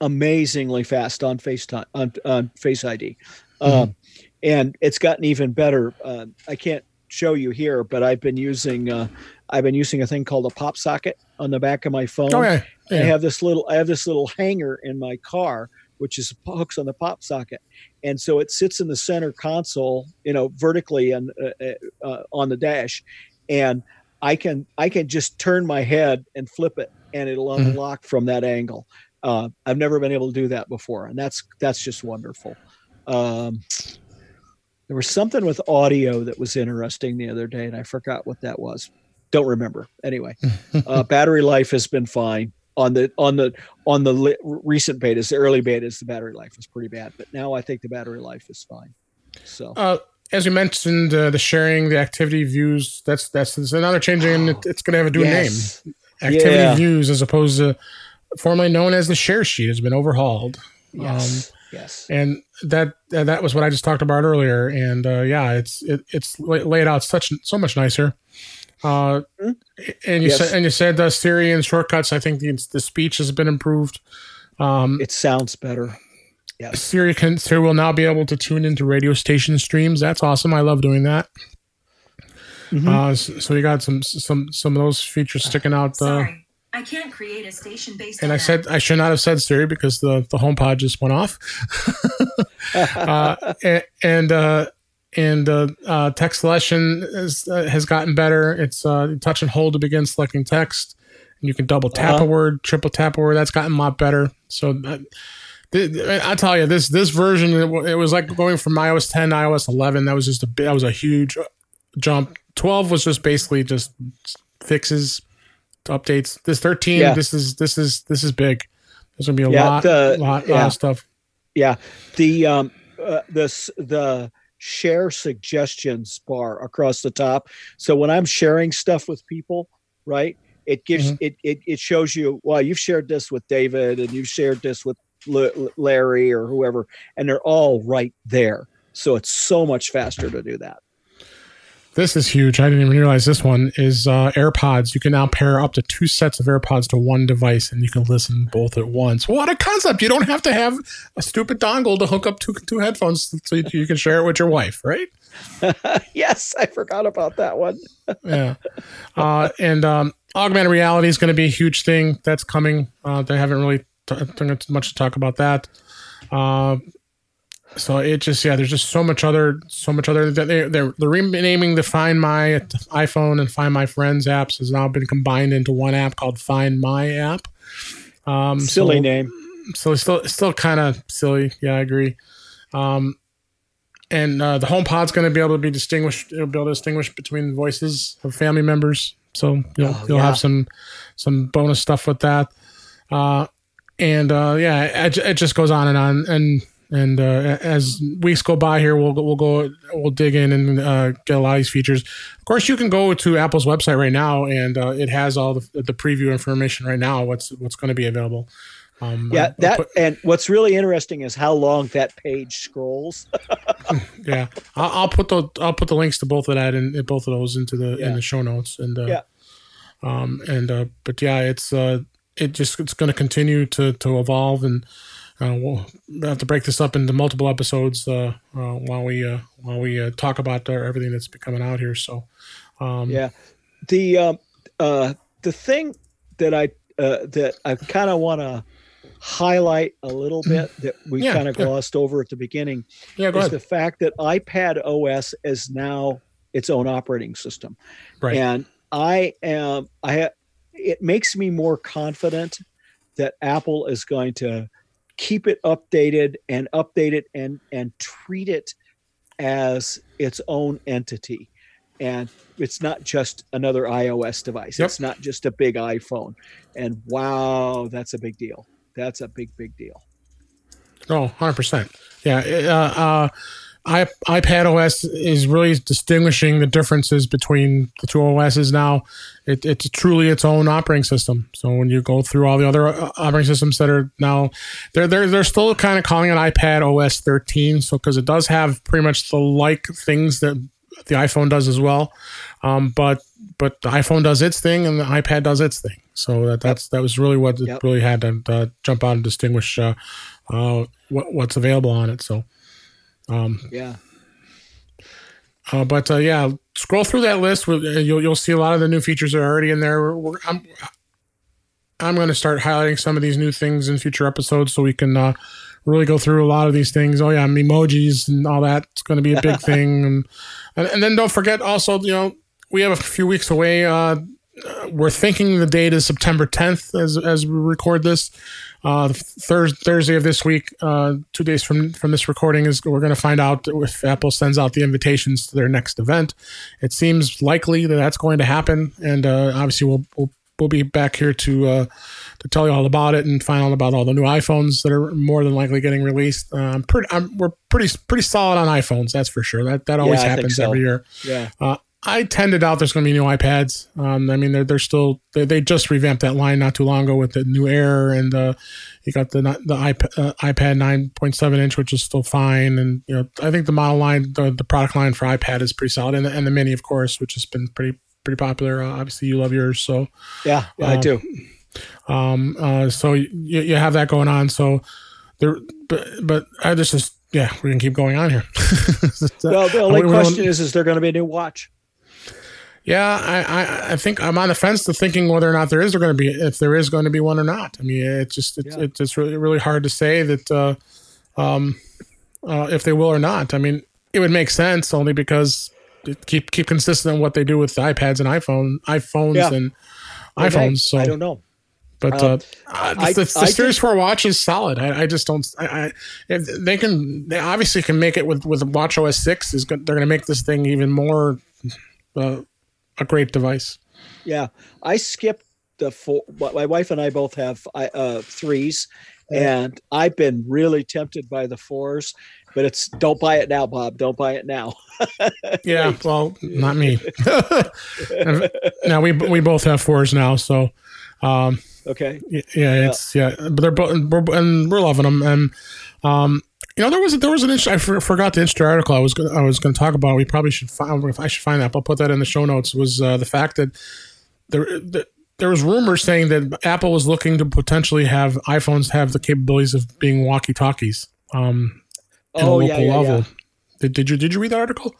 amazingly fast on facetime on, on face id um and it's gotten even better. Uh, i can't show you here but i've been using uh i've been using a thing called a pop socket on the back of my phone. Oh yeah. I have this little I have this little hanger in my car, which is hooks on the pop socket, and so it sits in the center console, you know, vertically and uh, uh, uh, on the dash, and I can I can just turn my head and flip it, and it'll Mhm. unlock from that angle. Uh, I've never been able to do that before, and that's that's just wonderful. Um, there was something with audio that was interesting the other day, and I forgot what that was. Don't remember. Anyway, uh, battery life has been fine on the on the on the li- recent betas. The early betas, the battery life was pretty bad, but now I think the battery life is fine. So Uh, as you mentioned, uh, the sharing, the activity views. That's that's, that's another change, and it, it's going to have a new Yes. name. Activity Yeah. views, as opposed to formerly known as the share sheet, has been overhauled. Yes. Um, yes. And that that was what I just talked about earlier. And uh, yeah, it's it, it's laid out such so much nicer. Uh, mm-hmm. and you yes. said and you said the Siri and shortcuts. I think the, the speech has been improved. Um, it sounds better. Yes. Siri can Siri will now be able to tune into radio station streams. That's awesome. I love doing that. Mm-hmm. Uh, so, so, you got some some some of those features sticking out. Uh, Sorry, I can't create a station based. And I said I should not have said Siri because the the HomePod just went off. uh, and and, uh, and uh, uh, text selection is, uh, has gotten better. It's uh, touch and hold to begin selecting text. And you can double tap uh-huh. a word, triple tap a word. That's gotten a lot better. So. Uh, I tell you, this this version it was like going from iOS 10 to iOS 11. That was just a that was a huge jump. 12 was just basically just fixes, updates. This 13, yeah. this is this is this is big. There's gonna be a yeah, lot, the, lot, yeah. lot of stuff. Yeah, the um, uh, this the share suggestions bar across the top. So when I'm sharing stuff with people, right, it gives mm-hmm. it, it it shows you. Well, you've shared this with David, and you've shared this with Larry or whoever, and they're all right there. So it's so much faster to do that. This is huge. I didn't even realize this one is uh, AirPods. You can now pair up to two sets of AirPods to one device, and you can listen both at once. What a concept! You don't have to have a stupid dongle to hook up two two headphones so you, you can share it with your wife, right? yes, I forgot about that one. yeah, uh, and um, augmented reality is going to be a huge thing that's coming. Uh, they haven't really t- much to talk about that. Uh, so it just yeah, there's just so much other so much other that they they're, they're renaming the Find My iPhone and Find My Friends apps has now been combined into one app called Find My app. Um, silly so, name. So it's still still kind of silly. Yeah, I agree. Um, and uh, the HomePod's going to be able to be distinguished. It'll be able to distinguish between voices of family members. So you'll oh, you'll yeah. have some some bonus stuff with that. Uh, and uh, yeah, it, it, just goes on and on. And and uh, as weeks go by here, we'll we'll go we'll dig in and uh, get a lot of these features. Of course, you can go to Apple's website right now, and uh, it has all the, the preview information right now. What's what's going to be available. Um, yeah, that put, and what's really interesting is how long that page scrolls. yeah, I'll, I'll, put the I'll put the links to both of that and both of those into the yeah. in the show notes. And uh, yeah, um, and uh, but yeah, it's uh, it just it's going to continue to to evolve and uh, we'll have to break this up into multiple episodes uh, uh, while we uh, while we uh, talk about everything that's been coming out here. So, um, yeah, the um, uh, the thing that I that I kind of want to highlight a little bit that we yeah, kind of yeah. glossed over at the beginning yeah, is ahead. the fact that iPad OS is now its own operating system, right? And I am I it makes me more confident that Apple is going to keep it updated and update it and and treat it as its own entity. And it's not just another ios device. Yep. it's not just a big iphone. And wow that's a big deal. That's a big big deal. Oh 100% yeah uh, uh, I, iPad OS is really distinguishing the differences between the two OSs now. It, it's truly its own operating system. So when you go through all the other uh, operating systems that are now, they're they're they're still kind of calling it iPad OS 13. So because it does have pretty much the like things that the iPhone does as well, um, but but the iPhone does its thing and the iPad does its thing. So that that's that was really what yep. really had to uh, jump out and distinguish uh, uh, what, what's available on it. So. Um, yeah. Uh, but uh, yeah, scroll through that list. Uh, you'll you'll see a lot of the new features that are already in there. We're, we're, I'm I'm going to start highlighting some of these new things in future episodes so we can uh, really go through a lot of these things. Oh yeah, emojis and all that. It's going to be a big thing. And, and, and then don't forget also, you know, we have a few weeks away. Uh, we're thinking the date is September 10th as as we record this uh, Thursday, Thursday of this week, uh, two days from from this recording, is we're going to find out if Apple sends out the invitations to their next event. It seems likely that that's going to happen, and uh, obviously we'll, we'll we'll be back here to uh, to tell you all about it and find out about all the new iPhones that are more than likely getting released. Uh, pretty, I'm, we're pretty pretty solid on iPhones, that's for sure. That that always yeah, happens so. every year. Yeah. Uh, I tend to doubt there's going to be new iPads. Um, I mean, they're they're still they, they just revamped that line not too long ago with the new Air and uh, you got the the iPad, uh, iPad 9.7 inch, which is still fine. And you know, I think the model line, the, the product line for iPad is pretty solid, and the, and the Mini, of course, which has been pretty pretty popular. Uh, obviously, you love yours, so yeah, yeah I do. Um, uh, so you, you have that going on. So there, but but I just just yeah, we're gonna keep going on here. well, the only question is, is there going to be a new watch? Yeah, I, I, I, think I'm on the fence to thinking whether or not there is going to be if there is going to be one or not. I mean, it's just it's, yeah. it's just really really hard to say that uh, um, uh, if they will or not. I mean, it would make sense only because keep keep consistent in what they do with iPads and iPhone iPhones yeah. and iPhones. So I don't know. But um, uh, I, the, the, the Series Four watch is solid. I, I just don't. I, I they can. They obviously can make it with with Watch OS six. Is they're going to make this thing even more uh, a great device. Yeah, I skipped the four. My wife and I both have uh, threes, and I've been really tempted by the fours. But it's don't buy it now, Bob. Don't buy it now. yeah, well, not me. now we we both have fours now, so. Um, okay. Yeah, it's yeah, but they're both and we're loving them, and um, you know, there was there was an I forgot the interesting article I was gonna, I was going to talk about. We probably should find if I should find that. I'll put that in the show notes. Was uh, the fact that there the, there was rumors saying that Apple was looking to potentially have iPhones have the capabilities of being walkie talkies. Um, oh yeah, yeah, level. yeah. Did, did you did you read that article?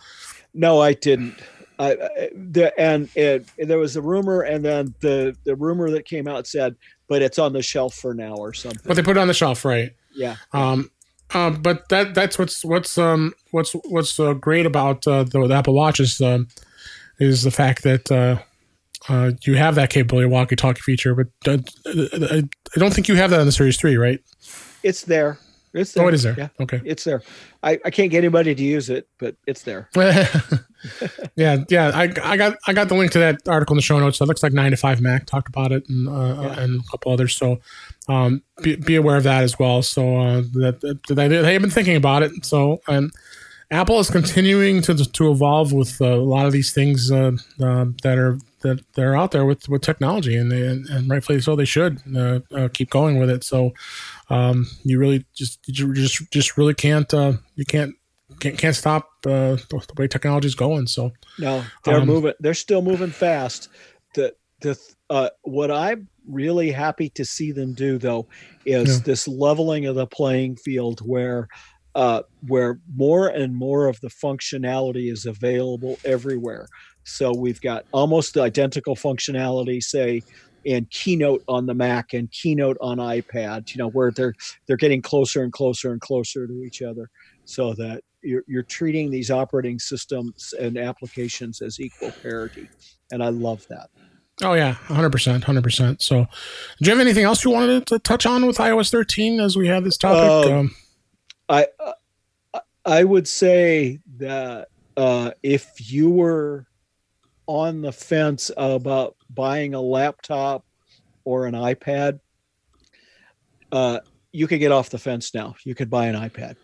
No, I didn't. I, the, and it, there was a rumor, and then the the rumor that came out said, but it's on the shelf for now or something. But they put it on the shelf, right? Yeah. Um, um, but that that's what's what's um what's what's uh, great about uh, the, the, Apple Watch is um, is the fact that uh, uh, you have that capability walkie-talkie feature, but uh, I don't think you have that in the Series Three, right? It's there. It's there. Oh, it is there. Yeah. Okay. It's there. I, I can't get anybody to use it, but it's there. yeah, yeah. I, I got I got the link to that article in the show notes. So it looks like nine to five Mac talked about it and uh, yeah. and a couple others. So um, be, be aware of that as well. So uh, that, that they, they have been thinking about it. So and Apple is continuing to to evolve with uh, a lot of these things uh, uh, that are that they're out there with with technology, and they, and, and rightfully so they should uh, uh, keep going with it. So um, you really just you just just really can't uh, you can't can't, can't stop the way technology is going. So no, they're um, moving. They're still moving fast. The the uh, what I'm really happy to see them do though is yeah. this leveling of the playing field where uh, where more and more of the functionality is available everywhere. So we've got almost identical functionality, say in Keynote on the Mac and Keynote on iPad. You know where they're they're getting closer and closer and closer to each other, so that you're, you're treating these operating systems and applications as equal parity, and I love that. Oh yeah, hundred percent, hundred percent. So, do you have anything else you wanted to touch on with iOS thirteen as we had this topic? Um, um, I I would say that uh, if you were on the fence about buying a laptop or an iPad, uh, you could get off the fence now. You could buy an iPad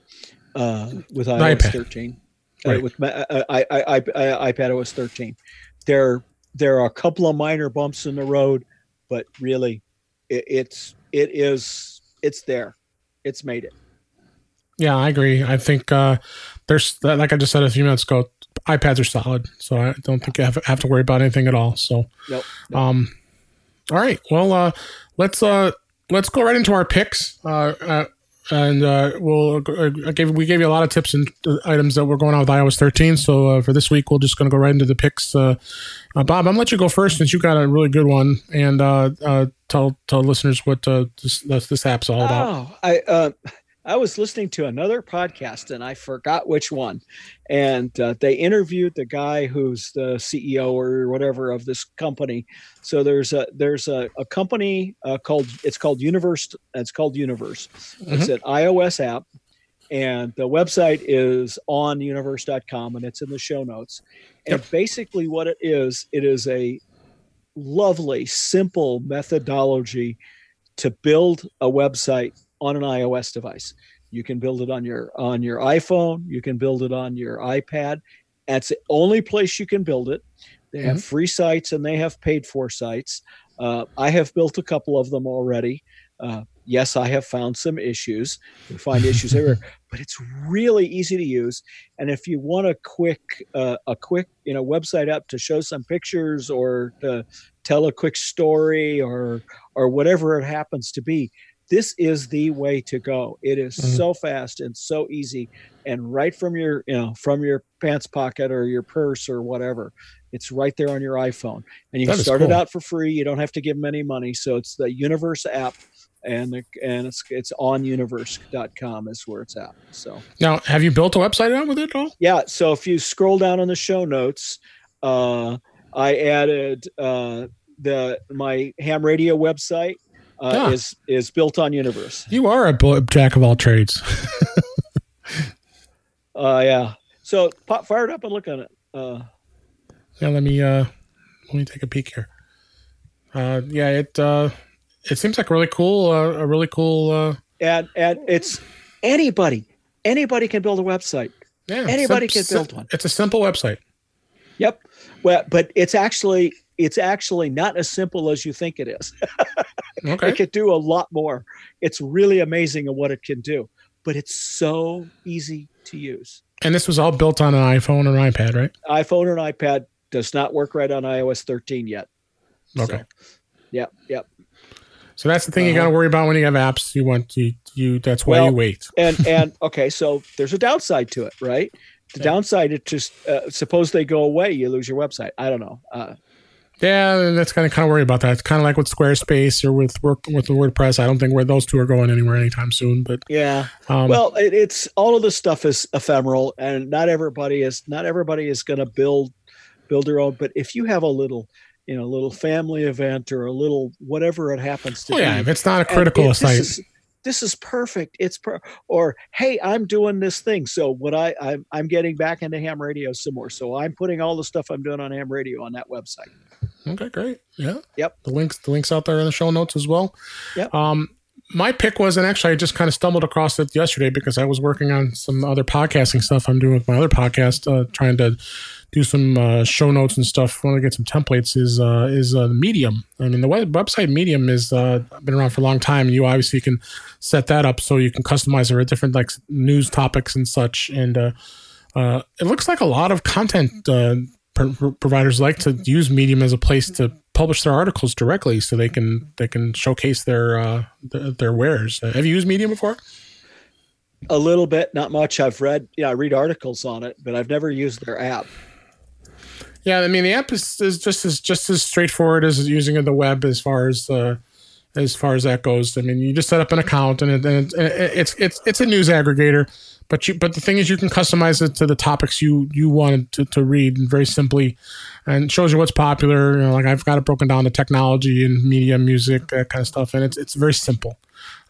uh, with iOS iPad. 13. Uh, right. with uh, I, I, I, iPad OS 13. There, there are a couple of minor bumps in the road, but really, it, it's it is it's there. It's made it. Yeah, I agree. I think uh, there's like I just said a few minutes ago, iPads are solid, so I don't think you have, have to worry about anything at all. So, nope, nope. um, all right. Well, uh, let's uh, let's go right into our picks. Uh, uh and uh, we'll uh, I gave we gave you a lot of tips and items that were going on with iOS 13. So uh, for this week, we're just going to go right into the picks. Uh, uh, Bob, I'm gonna let you go first since you got a really good one, and uh, tell tell listeners what this this app's all about. Oh, I I was listening to another podcast and I forgot which one. And uh, they interviewed the guy who's the CEO or whatever of this company. So there's a there's a, a company uh, called it's called Universe. It's called Universe. Mm-hmm. It's an iOS app, and the website is on universe.com and it's in the show notes. And yep. basically, what it is, it is a lovely, simple methodology to build a website on an iOS device. You can build it on your on your iPhone. You can build it on your iPad, That's the only place you can build it. They have free sites and they have paid for sites. Uh, I have built a couple of them already. Uh, yes, I have found some issues. You find issues everywhere, but it's really easy to use. And if you want a quick, uh, a quick, you know, website up to show some pictures or to tell a quick story or or whatever it happens to be, this is the way to go. It is Mhm. so fast and so easy, and right from your, you know, from your pants pocket or your purse or whatever. It's right there on your iPhone, and you That can start it out for free. You don't have to give them any money. So it's the Universe app, and the, and it's it's on universe.com is where it's at. So Now, have you built a website out with it at all? yeah. So if you scroll down on the show notes, uh, I added uh, the my ham radio website uh, Ah. is is built on Universe. You are a jack of all trades. Uh, yeah. So pop, fire it up and look at it. Uh, Yeah, let me uh let me take a peek here. Uh yeah, it uh it seems like really cool uh, a really cool uh and and it's anybody anybody can build a website. yeah. Anybody sim- can build one. It's a simple website. Yep. Well, but it's actually it's actually not as simple as you think it is. Okay. It can do a lot more. It's really amazing at what it can do, but it's so easy to use. And this was all built on an iPhone or an iPad, right? iPhone and iPad does not work right on iOS 13 yet. Okay. So, yep. Yep. So that's the thing you Uh-huh. got to worry about when you have apps. You want you you that's why you wait. And and okay, so there's a downside to it, right? The downside is just uh, suppose they go away, you lose your website. I don't know. Uh, Yeah, that's kind of kind of worry about that. It's kind of like with Squarespace or with work with the WordPress. I don't think where those two are going anywhere anytime soon. But yeah. um, well it, it's all of this stuff is ephemeral and not everybody is not everybody is going to build build their own but if you have a little you know little family event or a little whatever it happens to oh yeah, be if it's not a critical it- site, this is, this is perfect it's per or hey i'm doing this thing so what i I'm, I'm getting back into ham radio some more so i'm putting all the stuff i'm doing on ham radio on that website Okay, great. Yeah. Yep. The links the links out there in the show notes as well. Yep. Um my pick was and actually I just kind of stumbled across it yesterday because I was working on some other podcasting stuff I'm doing with my other podcast, uh, trying to do some uh, show notes and stuff. Want to get some templates is uh, is uh, Medium. I mean the web, website Medium is uh, been around for a long time. You obviously can set that up so you can customize it for different like news topics and such. And uh, uh, it looks like a lot of content uh, pro- providers like to use Medium as a place to publish their articles directly, so they can they can showcase their uh, their, their wares. Uh, have you used Medium before? a little bit not much i've read yeah i read articles on it but i've never used their app Yeah, I mean the app is, is just as just as straightforward as using the web as far as uh, as far as that goes. I mean, you just set up an account and, it, and it, it's it's it's a news aggregator, but you but the thing is you can customize it to the topics you you wanted to, to read very simply, and shows you what's popular. You know, like I've got it broken down to technology and media, music, that kind of stuff, and it's it's very simple.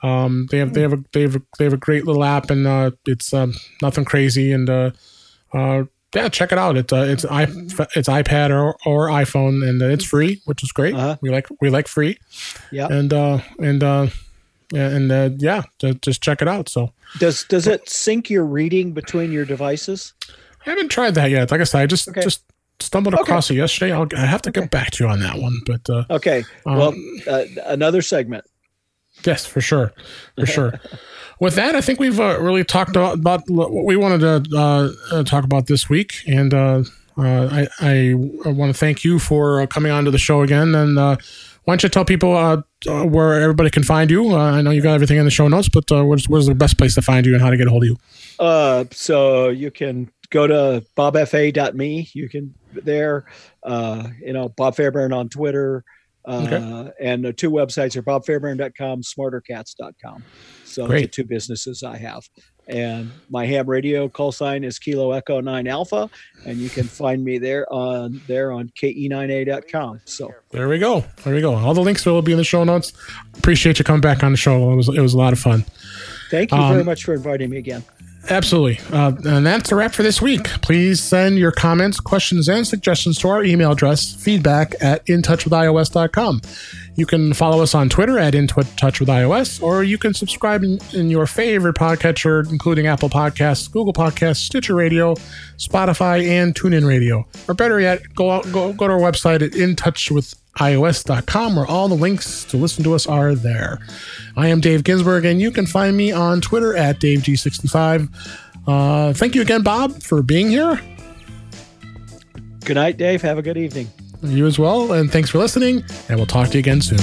Um, they have they have a they have a, they have a great little app, and uh, it's um, nothing crazy, and uh, uh, yeah, check it out. It's uh, it's i it's iPad or, or iPhone, and it's free, which is great. Uh-huh. We like we like free, yeah and uh, and uh, and uh, yeah, ju- just check it out. So does does it sync your reading between your devices I haven't tried that yet. Like I said, I just Okay. just stumbled Okay. across it yesterday. I'll I have to Okay. get back to you on that one, but uh, okay um, well uh, another segment Yes, for sure, for sure. With that, I think we've uh, really talked about, what we wanted to uh, uh, talk about this week, and uh, uh, I, I want to thank you for coming on to the show again. And uh, why don't you tell people uh, uh, where everybody can find you? Uh, I know you got everything in the show notes, but uh, where's, where's the best place to find you and how to get a hold of you? Uh, so you can go to bobfa.me. You can there, uh, you know, Bob Fairbairn on Twitter. Uh, Okay. and the two websites are bobfairbairn.com, smartercats.com. So the two businesses I have. And my ham radio call sign is Kilo Echo 9 Alpha, and you can find me there on there on ke9a.com. So There we go. There we go. All the links will be in the show notes. Appreciate you coming back on the show. It was it was a lot of fun. thank you Um, very much for inviting me again. Absolutely. Uh, and that's a wrap for this week. Please send your comments, questions, and suggestions to our email address, feedback at intouchwithios.com. You can follow us on Twitter at intouchwithios, or you can subscribe in, in your favorite podcatcher, including Apple Podcasts, Google Podcasts, Stitcher Radio, Spotify, and TuneIn Radio. Or better yet, go out, go, go to our website at intouchwithios.com, where all the links to listen to us are there. I am Dave Ginsburg, and you can find me on Twitter at DaveG65. Uh, thank you again, Bob, for being here. Good night, Dave. Have a good evening. You as well. And thanks for listening. And we'll talk to you again soon.